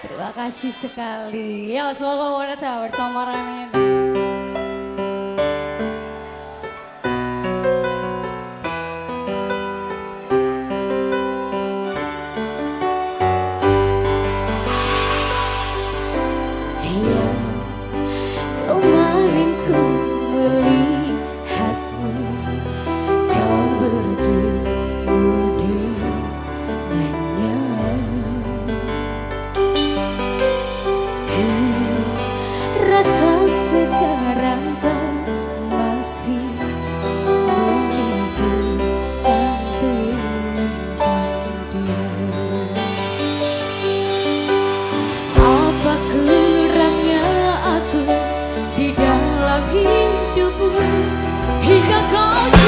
Terima kasih sekali. Ya, semoga mau bersama Rani. gonna go.